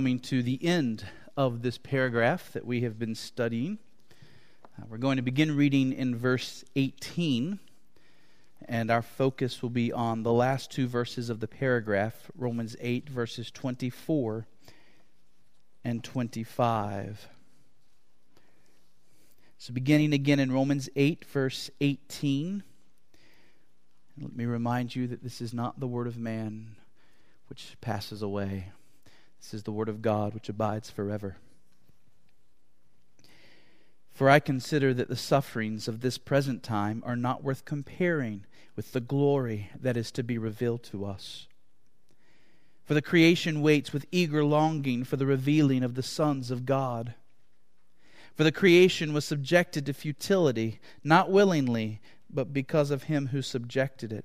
coming to the end of this paragraph that we have been studying. Uh, we're going to begin reading in verse 18, and our focus will be on the last two verses of the paragraph Romans 8, verses 24 and 25. So, beginning again in Romans 8, verse 18. Let me remind you that this is not the word of man which passes away. This is the word of God which abides forever. For I consider that the sufferings of this present time are not worth comparing with the glory that is to be revealed to us. For the creation waits with eager longing for the revealing of the sons of God. For the creation was subjected to futility, not willingly, but because of him who subjected it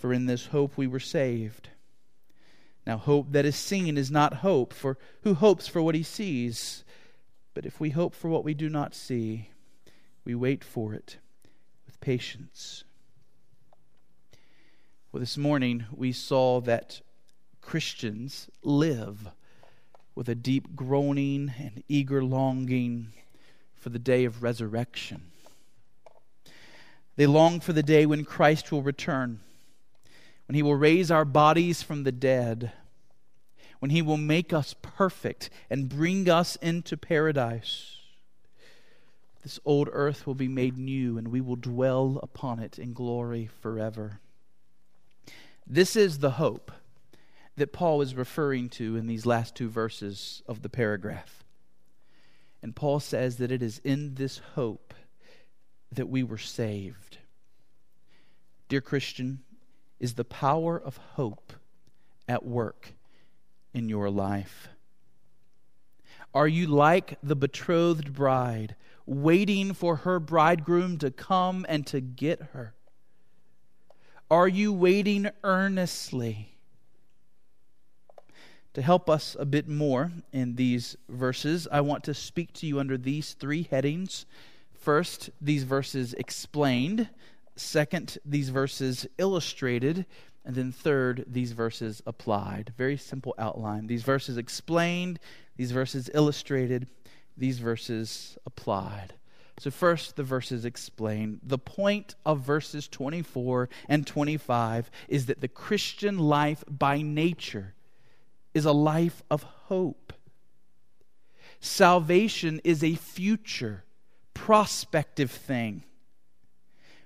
for in this hope we were saved. Now, hope that is seen is not hope, for who hopes for what he sees? But if we hope for what we do not see, we wait for it with patience. Well, this morning we saw that Christians live with a deep groaning and eager longing for the day of resurrection. They long for the day when Christ will return when He will raise our bodies from the dead, when He will make us perfect and bring us into paradise. This old earth will be made new, and we will dwell upon it in glory forever. This is the hope that Paul is referring to in these last two verses of the paragraph. And Paul says that it is in this hope that we were saved. Dear Christian, is the power of hope at work in your life? Are you like the betrothed bride, waiting for her bridegroom to come and to get her? Are you waiting earnestly? To help us a bit more in these verses, I want to speak to you under these three headings. First, these verses explained. Second, these verses illustrated. And then third, these verses applied. Very simple outline. These verses explained, these verses illustrated, these verses applied. So, first, the verses explain. The point of verses 24 and 25 is that the Christian life by nature is a life of hope. Salvation is a future, prospective thing.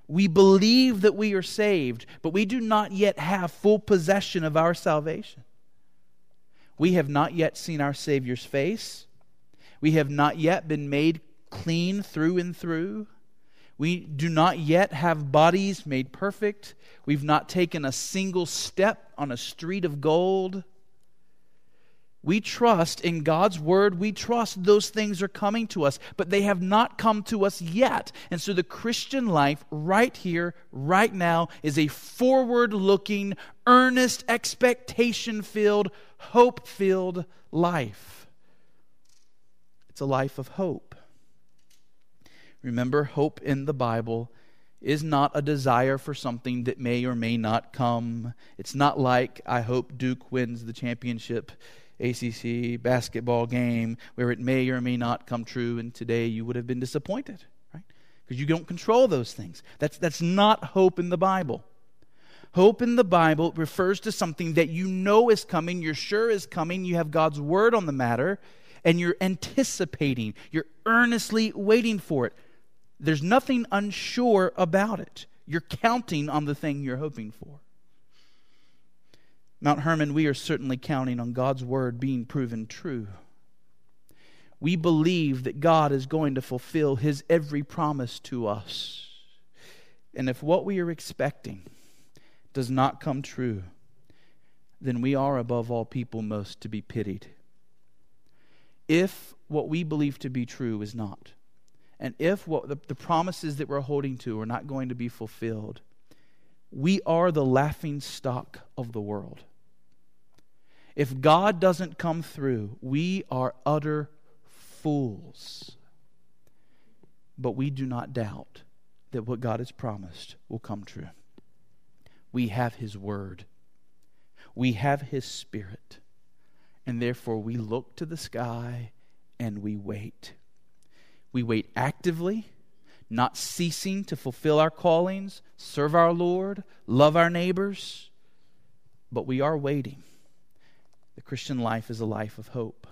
We believe that we are saved, but we do not yet have full possession of our salvation. We have not yet seen our Savior's face. We have not yet been made clean through and through. We do not yet have bodies made perfect. We've not taken a single step on a street of gold. We trust in God's word. We trust those things are coming to us, but they have not come to us yet. And so the Christian life, right here, right now, is a forward looking, earnest, expectation filled, hope filled life. It's a life of hope. Remember, hope in the Bible is not a desire for something that may or may not come. It's not like, I hope Duke wins the championship. ACC basketball game where it may or may not come true, and today you would have been disappointed, right? Because you don't control those things. That's, that's not hope in the Bible. Hope in the Bible refers to something that you know is coming, you're sure is coming, you have God's word on the matter, and you're anticipating, you're earnestly waiting for it. There's nothing unsure about it. You're counting on the thing you're hoping for. Mount Hermon, we are certainly counting on God's word being proven true. We believe that God is going to fulfill his every promise to us. And if what we are expecting does not come true, then we are above all people most to be pitied. if what we believe to be true is not, and if what the, the promises that we're holding to are not going to be fulfilled, we are the laughing stock of the world. If God doesn't come through, we are utter fools. But we do not doubt that what God has promised will come true. We have His Word, we have His Spirit, and therefore we look to the sky and we wait. We wait actively, not ceasing to fulfill our callings, serve our Lord, love our neighbors, but we are waiting. The Christian life is a life of hope.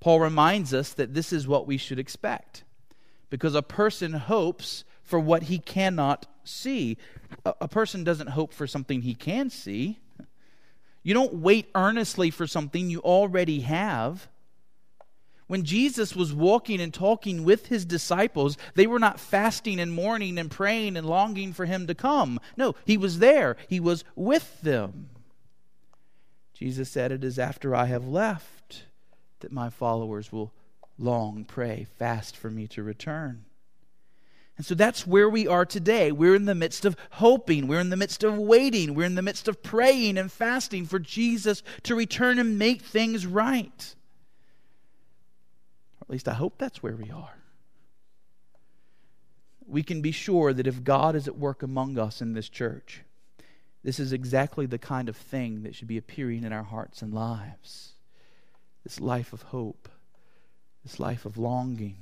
Paul reminds us that this is what we should expect because a person hopes for what he cannot see. A, a, person doesn't hope for something he can see. You don't wait earnestly for something you already have. When Jesus was walking and talking with his disciples, they were not fasting and mourning and praying and longing for him to come. No, he was there, he was with them. Jesus said, It is after I have left that my followers will long pray, fast for me to return. And so that's where we are today. We're in the midst of hoping. We're in the midst of waiting. We're in the midst of praying and fasting for Jesus to return and make things right. Or at least I hope that's where we are. We can be sure that if God is at work among us in this church, this is exactly the kind of thing that should be appearing in our hearts and lives. This life of hope, this life of longing.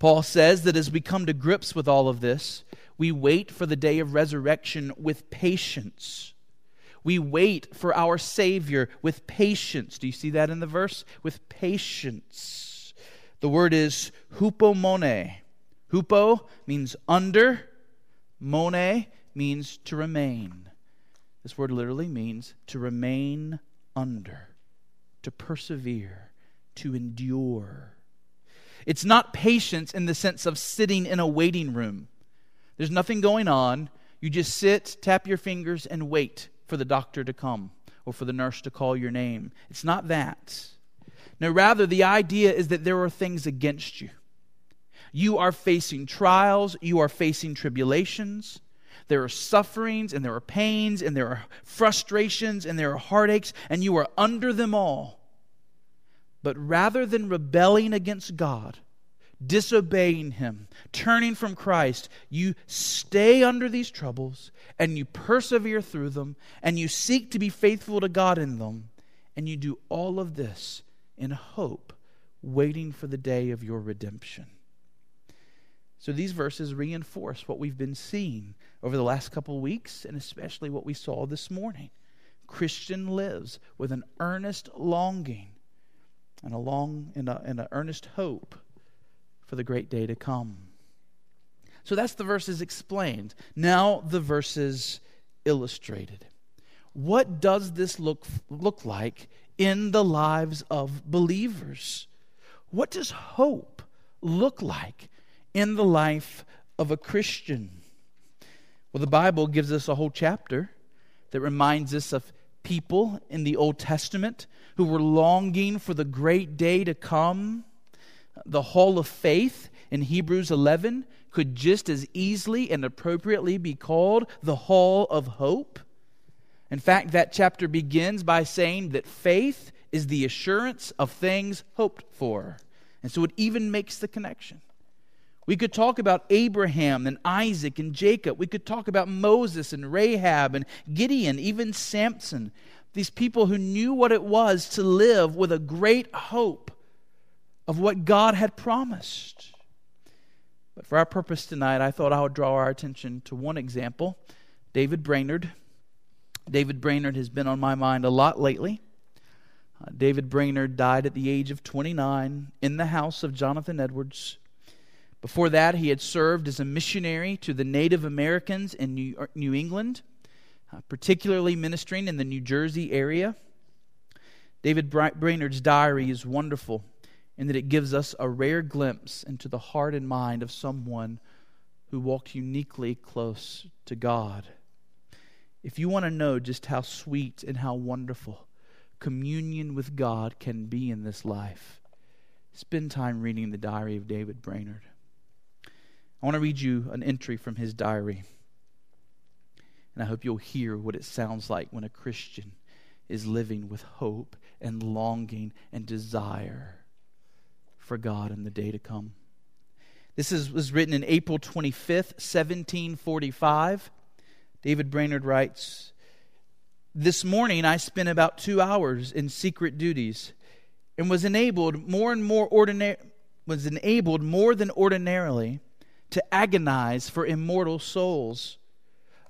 Paul says that as we come to grips with all of this, we wait for the day of resurrection with patience. We wait for our Savior with patience. Do you see that in the verse? With patience. The word is hupomone. Hupo means under, mone means to remain. This word literally means to remain under, to persevere, to endure. It's not patience in the sense of sitting in a waiting room. There's nothing going on. You just sit, tap your fingers, and wait for the doctor to come or for the nurse to call your name. It's not that. No, rather, the idea is that there are things against you. You are facing trials, you are facing tribulations. There are sufferings and there are pains and there are frustrations and there are heartaches, and you are under them all. But rather than rebelling against God, disobeying Him, turning from Christ, you stay under these troubles and you persevere through them and you seek to be faithful to God in them. And you do all of this in hope, waiting for the day of your redemption. So these verses reinforce what we've been seeing over the last couple weeks and especially what we saw this morning. Christian lives with an earnest longing and a long and an earnest hope for the great day to come. So that's the verses explained. Now the verses illustrated. What does this look look like in the lives of believers? What does hope look like in the life of a Christian? Well, the Bible gives us a whole chapter that reminds us of people in the Old Testament who were longing for the great day to come. The hall of faith in Hebrews 11 could just as easily and appropriately be called the hall of hope. In fact, that chapter begins by saying that faith is the assurance of things hoped for. And so it even makes the connection. We could talk about Abraham and Isaac and Jacob. We could talk about Moses and Rahab and Gideon, even Samson. These people who knew what it was to live with a great hope of what God had promised. But for our purpose tonight, I thought I would draw our attention to one example David Brainerd. David Brainerd has been on my mind a lot lately. Uh, David Brainerd died at the age of 29 in the house of Jonathan Edwards. Before that, he had served as a missionary to the Native Americans in New, New England, uh, particularly ministering in the New Jersey area. David Brainerd's diary is wonderful in that it gives us a rare glimpse into the heart and mind of someone who walked uniquely close to God. If you want to know just how sweet and how wonderful communion with God can be in this life, spend time reading the diary of David Brainerd. I want to read you an entry from his diary. And I hope you'll hear what it sounds like when a Christian is living with hope and longing and desire for God in the day to come. This is, was written in April 25th, 1745. David Brainerd writes This morning I spent about two hours in secret duties and was enabled more and more ordinary was enabled more than ordinarily to agonize for immortal souls.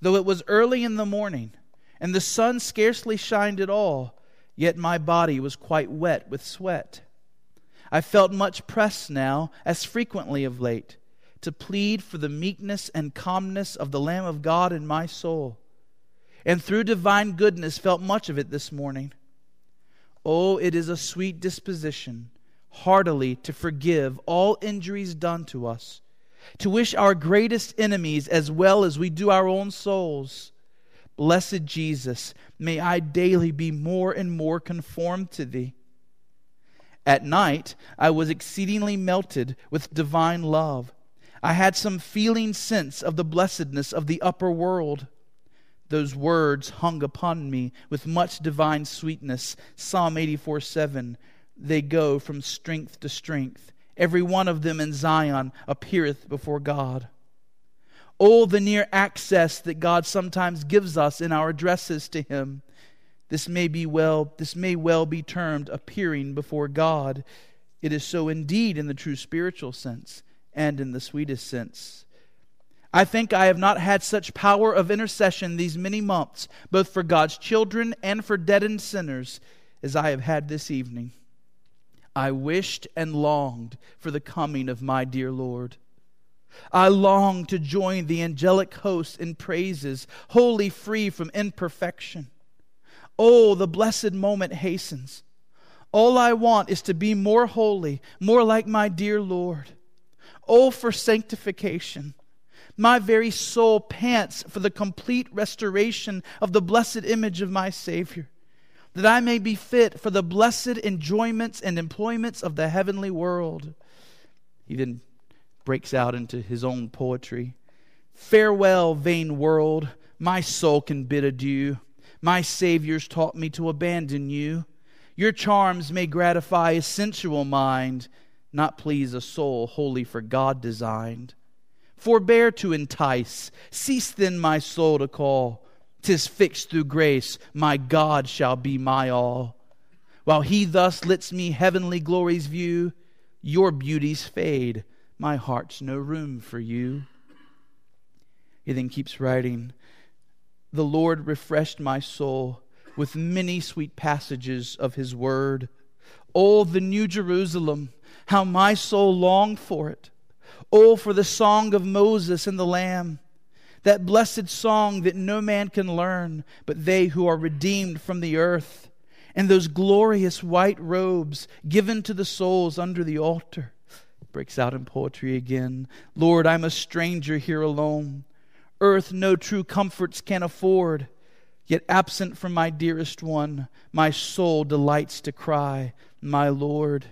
Though it was early in the morning, and the sun scarcely shined at all, yet my body was quite wet with sweat. I felt much pressed now, as frequently of late, to plead for the meekness and calmness of the Lamb of God in my soul, and through divine goodness felt much of it this morning. Oh, it is a sweet disposition, heartily to forgive all injuries done to us to wish our greatest enemies as well as we do our own souls. Blessed Jesus, may I daily be more and more conformed to thee. At night, I was exceedingly melted with divine love. I had some feeling sense of the blessedness of the upper world. Those words hung upon me with much divine sweetness. Psalm 84 7. They go from strength to strength every one of them in Zion appeareth before God. Oh, the near access that God sometimes gives us in our addresses to Him. This may be well, this may well be termed appearing before God. It is so indeed in the true spiritual sense and in the sweetest sense. I think I have not had such power of intercession these many months, both for God's children and for deadened sinners, as I have had this evening. I wished and longed for the coming of my dear Lord. I longed to join the angelic host in praises, wholly free from imperfection. Oh, the blessed moment hastens. All I want is to be more holy, more like my dear Lord. Oh, for sanctification. My very soul pants for the complete restoration of the blessed image of my Savior that I may be fit for the blessed enjoyments and employments of the heavenly world. He then breaks out into his own poetry. Farewell, vain world, my soul can bid adieu. My Savior's taught me to abandon you. Your charms may gratify a sensual mind, not please a soul wholly for God designed. Forbear to entice, cease then my soul to call. Tis fixed through grace, my God shall be my all. While he thus lets me heavenly glories view, your beauties fade, my heart's no room for you. He then keeps writing The Lord refreshed my soul with many sweet passages of his word. Oh, the New Jerusalem, how my soul longed for it. Oh, for the song of Moses and the Lamb that blessed song that no man can learn but they who are redeemed from the earth, and those glorious white robes given to the souls under the altar. Breaks out in poetry again. Lord, I'm a stranger here alone. Earth no true comforts can afford. Yet absent from my dearest one, my soul delights to cry, My Lord.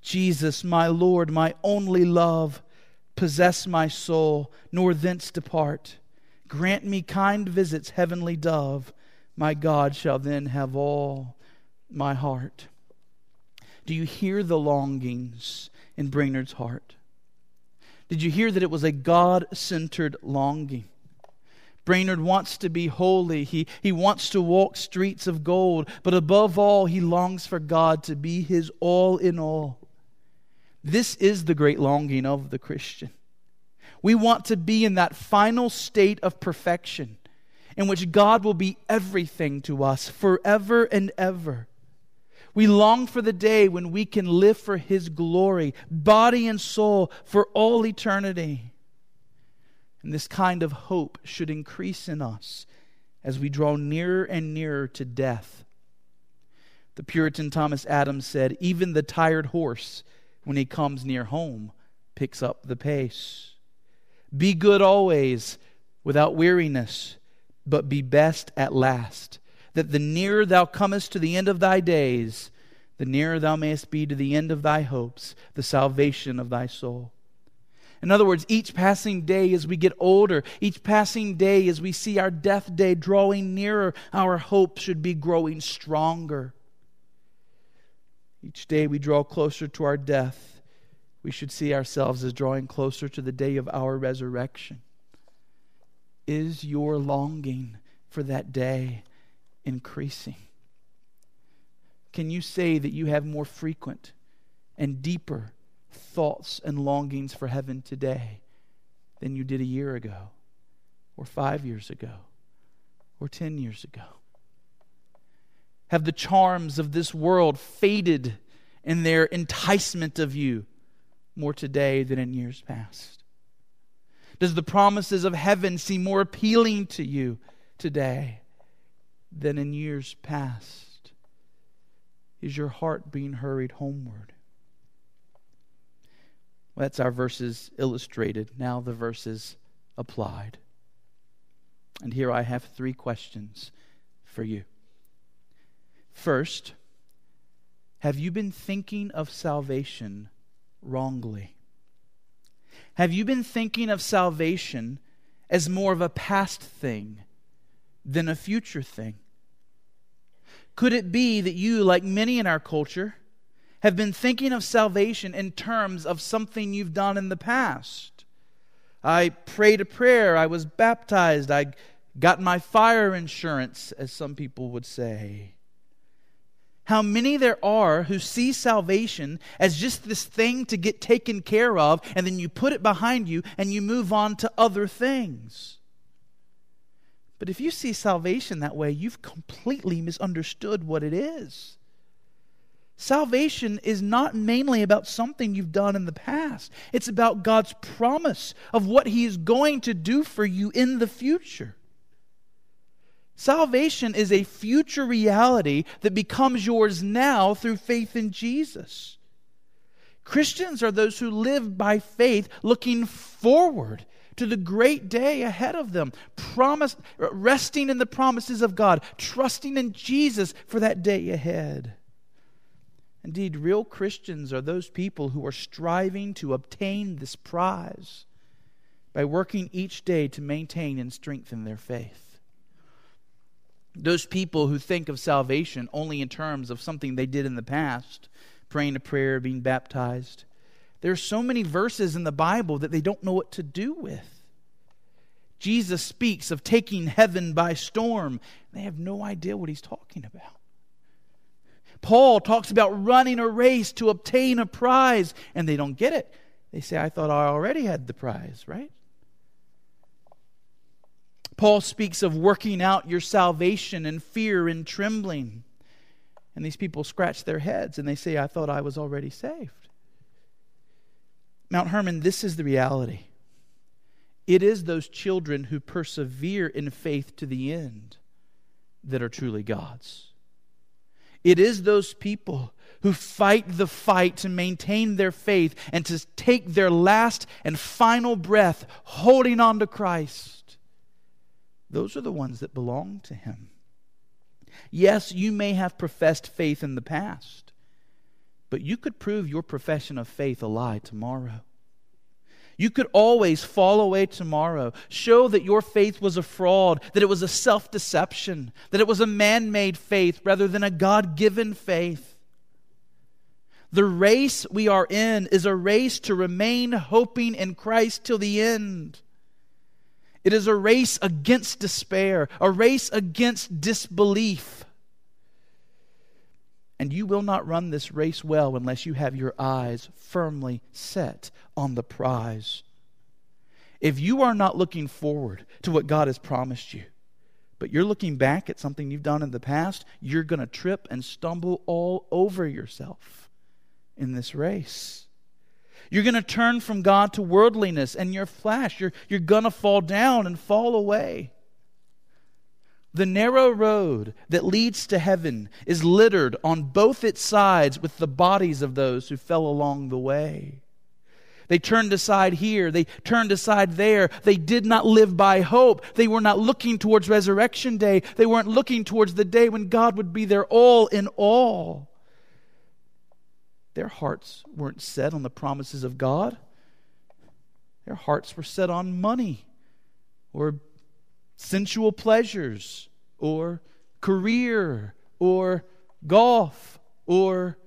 Jesus, my Lord, my only love possess my soul, nor thence depart. Grant me kind visits, heavenly dove. My God shall then have all my heart. Do you hear the longings in Brainerd's heart? Did you hear that it was a God centered longing? Brainerd wants to be holy. He, he wants to walk streets of gold. But above all, he longs for God to be his all in all. This is the great longing of the Christian. We want to be in that final state of perfection in which God will be everything to us forever and ever. We long for the day when we can live for His glory, body and soul, for all eternity. And this kind of hope should increase in us as we draw nearer and nearer to death. The Puritan Thomas Adams said, Even the tired horse when he comes near home, picks up the pace. Be good always, without weariness, but be best at last. that the nearer thou comest to the end of thy days, the nearer thou mayest be to the end of thy hopes, the salvation of thy soul. In other words, each passing day as we get older, each passing day as we see our death day drawing nearer, our hope should be growing stronger. Each day we draw closer to our death, we should see ourselves as drawing closer to the day of our resurrection. Is your longing for that day increasing? Can you say that you have more frequent and deeper thoughts and longings for heaven today than you did a year ago, or five years ago, or ten years ago? Have the charms of this world faded in their enticement of you more today than in years past? Does the promises of heaven seem more appealing to you today than in years past? Is your heart being hurried homeward? Well, that's our verses illustrated. Now the verses applied. And here I have three questions for you. First, have you been thinking of salvation wrongly? Have you been thinking of salvation as more of a past thing than a future thing? Could it be that you, like many in our culture, have been thinking of salvation in terms of something you've done in the past? I prayed a prayer, I was baptized, I got my fire insurance, as some people would say. How many there are who see salvation as just this thing to get taken care of, and then you put it behind you and you move on to other things. But if you see salvation that way, you've completely misunderstood what it is. Salvation is not mainly about something you've done in the past, it's about God's promise of what He is going to do for you in the future. Salvation is a future reality that becomes yours now through faith in Jesus. Christians are those who live by faith looking forward to the great day ahead of them, promise, resting in the promises of God, trusting in Jesus for that day ahead. Indeed, real Christians are those people who are striving to obtain this prize by working each day to maintain and strengthen their faith. Those people who think of salvation only in terms of something they did in the past, praying a prayer, being baptized, there are so many verses in the Bible that they don't know what to do with. Jesus speaks of taking heaven by storm. They have no idea what he's talking about. Paul talks about running a race to obtain a prize, and they don't get it. They say, I thought I already had the prize, right? Paul speaks of working out your salvation in fear and trembling. And these people scratch their heads and they say, I thought I was already saved. Mount Hermon, this is the reality. It is those children who persevere in faith to the end that are truly God's. It is those people who fight the fight to maintain their faith and to take their last and final breath holding on to Christ. Those are the ones that belong to Him. Yes, you may have professed faith in the past, but you could prove your profession of faith a lie tomorrow. You could always fall away tomorrow. Show that your faith was a fraud, that it was a self deception, that it was a man made faith rather than a God given faith. The race we are in is a race to remain hoping in Christ till the end. It is a race against despair, a race against disbelief. And you will not run this race well unless you have your eyes firmly set on the prize. If you are not looking forward to what God has promised you, but you're looking back at something you've done in the past, you're going to trip and stumble all over yourself in this race. You're going to turn from God to worldliness and your flesh. You're, you're going to fall down and fall away. The narrow road that leads to heaven is littered on both its sides with the bodies of those who fell along the way. They turned aside here. They turned aside there. They did not live by hope. They were not looking towards resurrection day. They weren't looking towards the day when God would be their all in all. Their hearts weren't set on the promises of God. Their hearts were set on money or sensual pleasures or career or golf or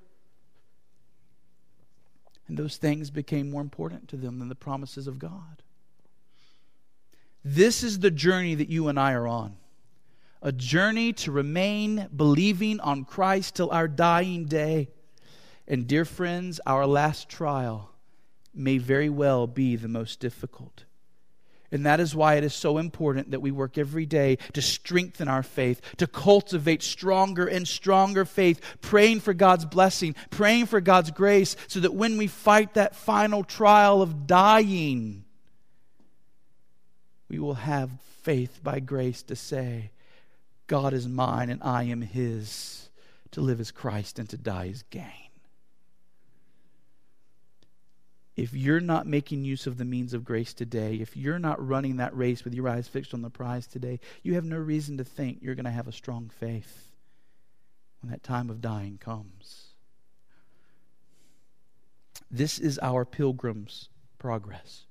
and those things became more important to them than the promises of God. This is the journey that you and I are on. A journey to remain believing on Christ till our dying day. And, dear friends, our last trial may very well be the most difficult. And that is why it is so important that we work every day to strengthen our faith, to cultivate stronger and stronger faith, praying for God's blessing, praying for God's grace, so that when we fight that final trial of dying, we will have faith by grace to say, God is mine and I am his. To live as Christ and to die as gain. If you're not making use of the means of grace today, if you're not running that race with your eyes fixed on the prize today, you have no reason to think you're going to have a strong faith when that time of dying comes. This is our pilgrim's progress.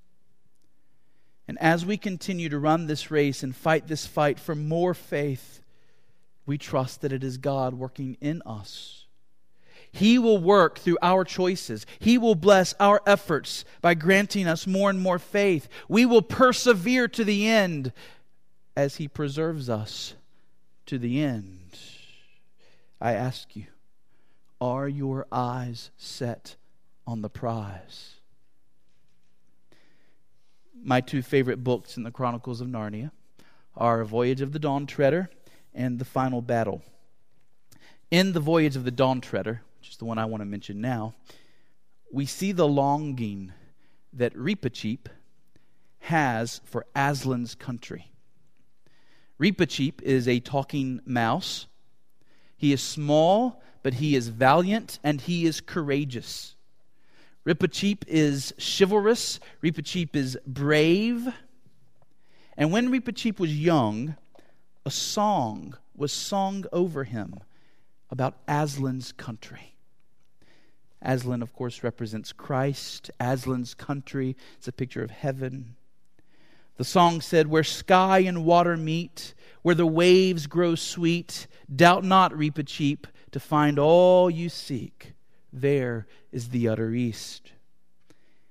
And as we continue to run this race and fight this fight for more faith, we trust that it is God working in us he will work through our choices. He will bless our efforts by granting us more and more faith. We will persevere to the end as He preserves us to the end. I ask you, are your eyes set on the prize? My two favorite books in the Chronicles of Narnia are Voyage of the Dawn Treader and The Final Battle. In The Voyage of the Dawn Treader, the one I want to mention now, we see the longing that Reepicheep has for Aslan's country. Reepicheep is a talking mouse. He is small, but he is valiant and he is courageous. Reepicheep is chivalrous. Reepicheep is brave. And when Reepicheep was young, a song was sung over him about Aslan's country. Aslan, of course, represents Christ. Aslan's country is a picture of heaven. The song said, Where sky and water meet, where the waves grow sweet, doubt not, Reepicheep, to find all you seek. There is the utter east.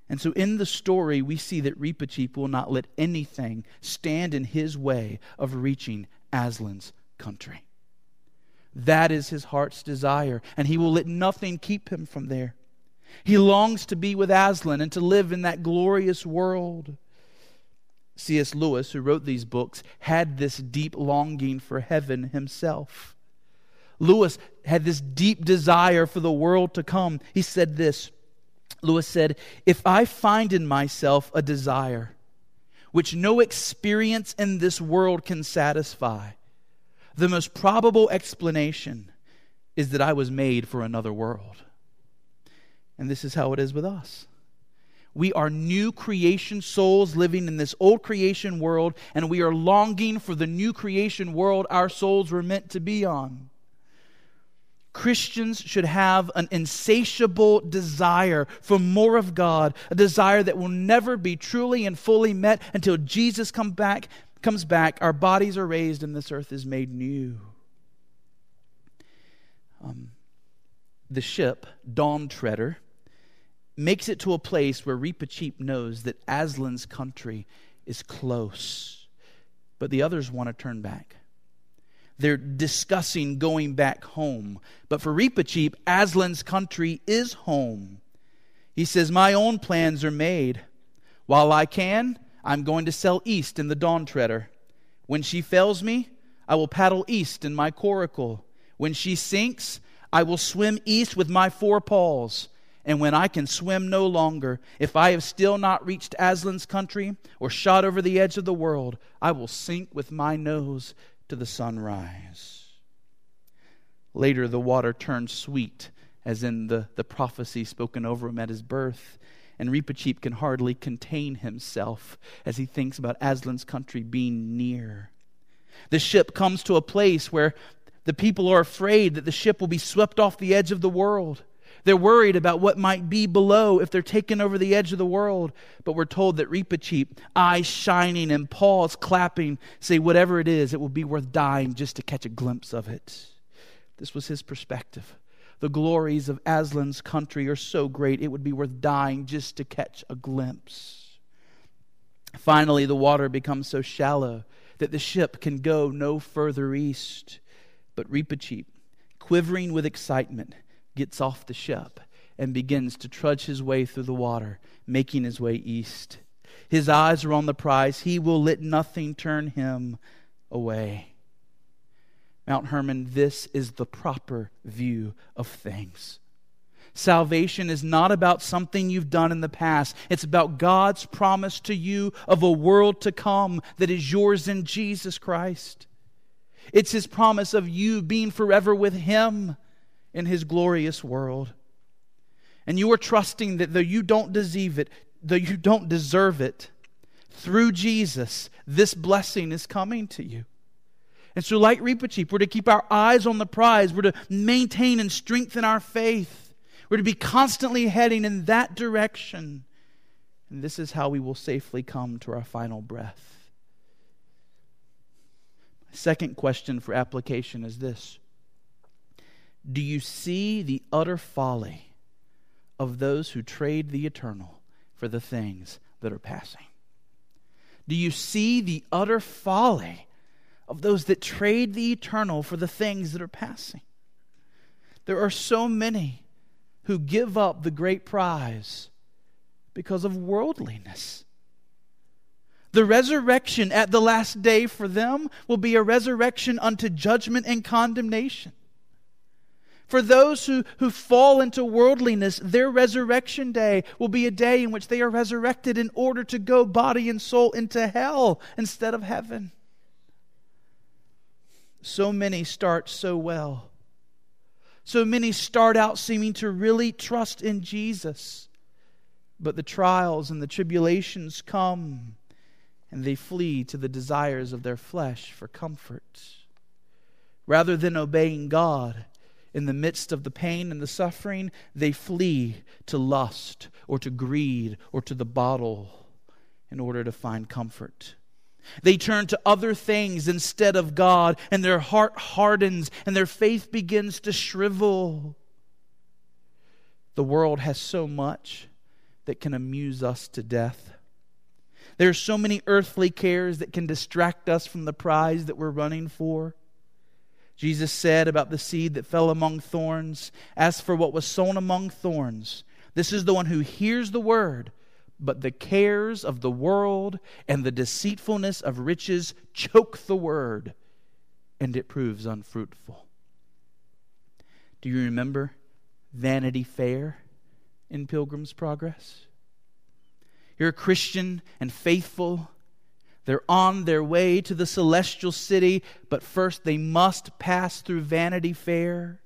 And so in the story, we see that Reepicheep will not let anything stand in his way of reaching Aslan's country. That is his heart's desire, and he will let nothing keep him from there. He longs to be with Aslan and to live in that glorious world. C.S. Lewis, who wrote these books, had this deep longing for heaven himself. Lewis had this deep desire for the world to come. He said this Lewis said, If I find in myself a desire which no experience in this world can satisfy, the most probable explanation is that I was made for another world. And this is how it is with us. We are new creation souls living in this old creation world, and we are longing for the new creation world our souls were meant to be on. Christians should have an insatiable desire for more of God, a desire that will never be truly and fully met until Jesus come back comes back, our bodies are raised, and this earth is made new. Um, the ship, Dawn Treader, makes it to a place where Reepicheep knows that Aslan's country is close. But the others want to turn back. They're discussing going back home. But for Reepicheep, Aslan's country is home. He says, My own plans are made. While I can, I'm going to sail east in the Dawn Treader. When she fails me, I will paddle east in my coracle. When she sinks, I will swim east with my four paws. And when I can swim no longer, if I have still not reached Aslan's country or shot over the edge of the world, I will sink with my nose to the sunrise. Later, the water turned sweet, as in the, the prophecy spoken over him at his birth And Reepicheep can hardly contain himself as he thinks about Aslan's country being near. The ship comes to a place where the people are afraid that the ship will be swept off the edge of the world. They're worried about what might be below if they're taken over the edge of the world. But we're told that Reepicheep, eyes shining and paws clapping, say, whatever it is, it will be worth dying just to catch a glimpse of it. This was his perspective. The glories of Aslan's country are so great, it would be worth dying just to catch a glimpse. Finally, the water becomes so shallow that the ship can go no further east. But Reepicheep, quivering with excitement, gets off the ship and begins to trudge his way through the water, making his way east. His eyes are on the prize. He will let nothing turn him away. Mount Hermon, this is the proper view of things. Salvation is not about something you've done in the past. It's about God's promise to you of a world to come that is yours in Jesus Christ. It's His promise of you being forever with Him in His glorious world. And you are trusting that though you don't deserve it, though you don't deserve it, through Jesus, this blessing is coming to you. And so, like Reepicheep, we're to keep our eyes on the prize. We're to maintain and strengthen our faith. We're to be constantly heading in that direction. And this is how we will safely come to our final breath. Second question for application is this Do you see the utter folly of those who trade the eternal for the things that are passing? Do you see the utter folly of those that trade the eternal for the things that are passing. There are so many who give up the great prize because of worldliness. The resurrection at the last day for them will be a resurrection unto judgment and condemnation. For those who, who fall into worldliness, their resurrection day will be a day in which they are resurrected in order to go body and soul into hell instead of heaven. So many start so well. So many start out seeming to really trust in Jesus. But the trials and the tribulations come, and they flee to the desires of their flesh for comfort. Rather than obeying God in the midst of the pain and the suffering, they flee to lust or to greed or to the bottle in order to find comfort. They turn to other things instead of God, and their heart hardens and their faith begins to shrivel. The world has so much that can amuse us to death. There are so many earthly cares that can distract us from the prize that we're running for. Jesus said about the seed that fell among thorns, As for what was sown among thorns, this is the one who hears the word but the cares of the world and the deceitfulness of riches choke the word, and it proves unfruitful. Do you remember Vanity Fair in Pilgrim's Progress? You're a Christian and faithful. They're on their way to the celestial city, but first they must pass through Vanity Fair.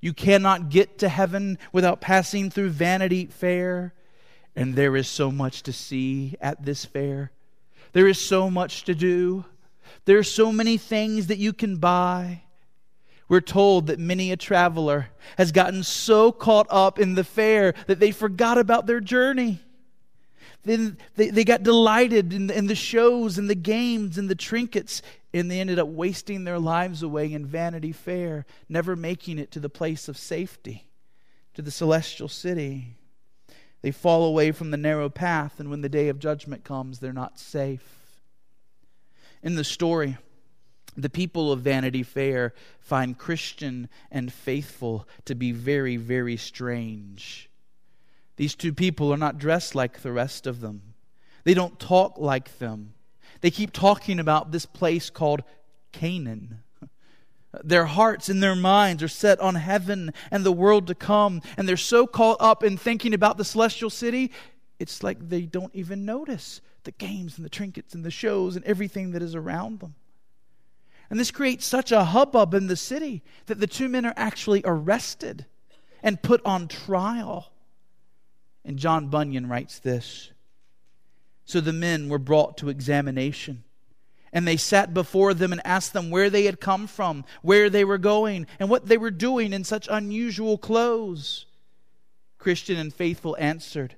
You cannot get to heaven without passing through Vanity Fair. And there is so much to see at this fair. There is so much to do. There are so many things that you can buy. We're told that many a traveler has gotten so caught up in the fair that they forgot about their journey. Then they, they got delighted in in the shows and the games and the trinkets, and they ended up wasting their lives away in Vanity Fair, never making it to the place of safety, to the celestial city. They fall away from the narrow path, and when the day of judgment comes, they're not safe. In the story, the people of Vanity Fair find Christian and faithful to be very, very strange. These two people are not dressed like the rest of them, they don't talk like them. They keep talking about this place called Canaan. Their hearts and their minds are set on heaven and the world to come, and they're so caught up in thinking about the celestial city, it's like they don't even notice the games and the trinkets and the shows and everything that is around them. And this creates such a hubbub in the city that the two men are actually arrested and put on trial. And John Bunyan writes this So the men were brought to examination. And they sat before them and asked them where they had come from, where they were going, and what they were doing in such unusual clothes. Christian and faithful answered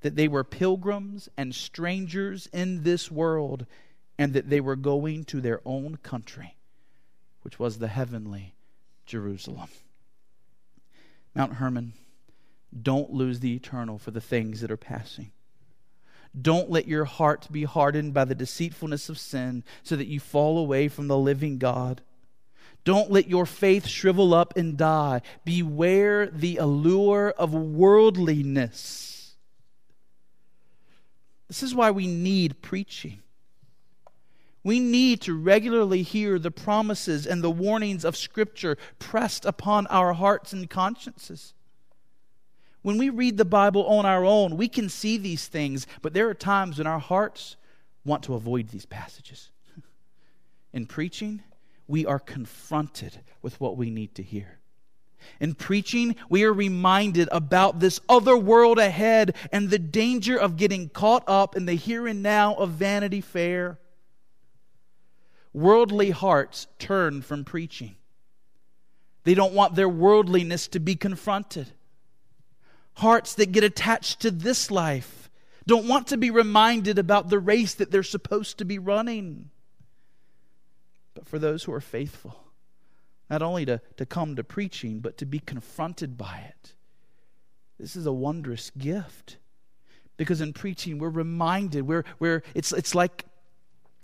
that they were pilgrims and strangers in this world, and that they were going to their own country, which was the heavenly Jerusalem. Mount Hermon, don't lose the eternal for the things that are passing. Don't let your heart be hardened by the deceitfulness of sin so that you fall away from the living God. Don't let your faith shrivel up and die. Beware the allure of worldliness. This is why we need preaching. We need to regularly hear the promises and the warnings of Scripture pressed upon our hearts and consciences. When we read the Bible on our own, we can see these things, but there are times when our hearts want to avoid these passages. In preaching, we are confronted with what we need to hear. In preaching, we are reminded about this other world ahead and the danger of getting caught up in the here and now of Vanity Fair. Worldly hearts turn from preaching. They don't want their worldliness to be confronted hearts that get attached to this life don't want to be reminded about the race that they're supposed to be running. But for those who are faithful, not only to, to come to preaching, but to be confronted by it, this is a wondrous gift. Because in preaching, we're reminded, we're, we're, it's, it's like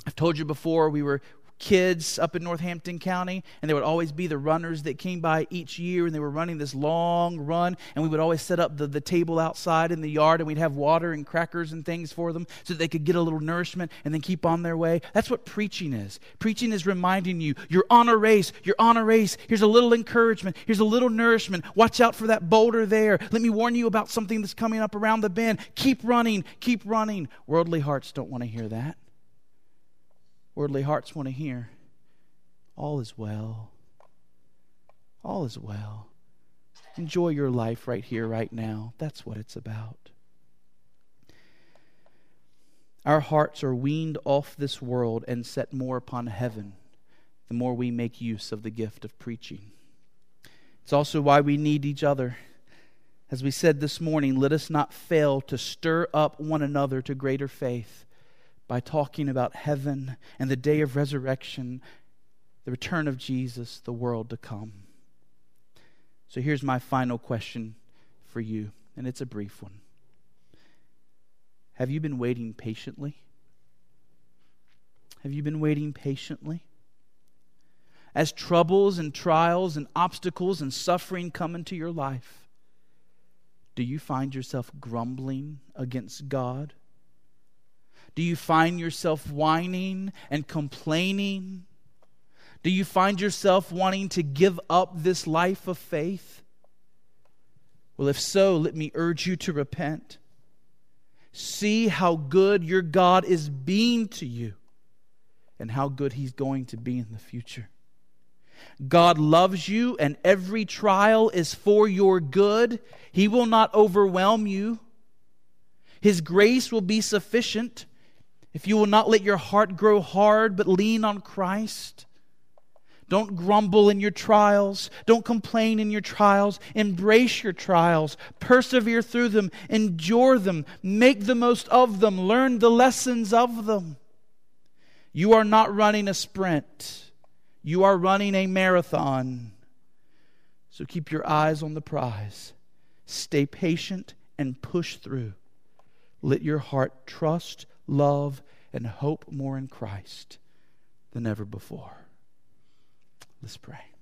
I've told you before, we were, kids up in Northampton County, and there would always be the runners that came by each year, and they were running this long run, and we would always set up the, the table outside in the yard, and we'd have water and crackers and things for them so that they could get a little nourishment and then keep on their way. That's what preaching is. Preaching is reminding you, you're on a race, you're on a race. Here's a little encouragement, here's a little nourishment. Watch out for that boulder there. Let me warn you about something that's coming up around the bend. Keep running, keep running. Worldly hearts don't want to hear that. Worldly hearts want to hear, all is well. All is well. Enjoy your life right here, right now. That's what it's about. Our hearts are weaned off this world and set more upon heaven the more we make use of the gift of preaching. It's also why we need each other. As we said this morning, let us not fail to stir up one another to greater faith by talking about heaven and the day of resurrection, the return of Jesus, the world to come. So here's my final question for you, and it's a brief one. Have you been waiting patiently? Have you been waiting patiently? As troubles and trials and obstacles and suffering come into your life, do you find yourself grumbling against God? Do you find yourself whining and complaining? Do you find yourself wanting to give up this life of faith? Well, if so, let me urge you to repent. See how good your God is being to you and how good He's going to be in the future. God loves you, and every trial is for your good. He will not overwhelm you. His grace will be sufficient if you will not let your heart grow hard but lean on Christ, don't grumble in your trials. Don't complain in your trials. Embrace your trials. Persevere through them. Endure them. Make the most of them. Learn the lessons of them. You are not running a sprint, you are running a marathon. So keep your eyes on the prize. Stay patient and push through. Let your heart trust love, and hope more in Christ than ever before. Let's pray.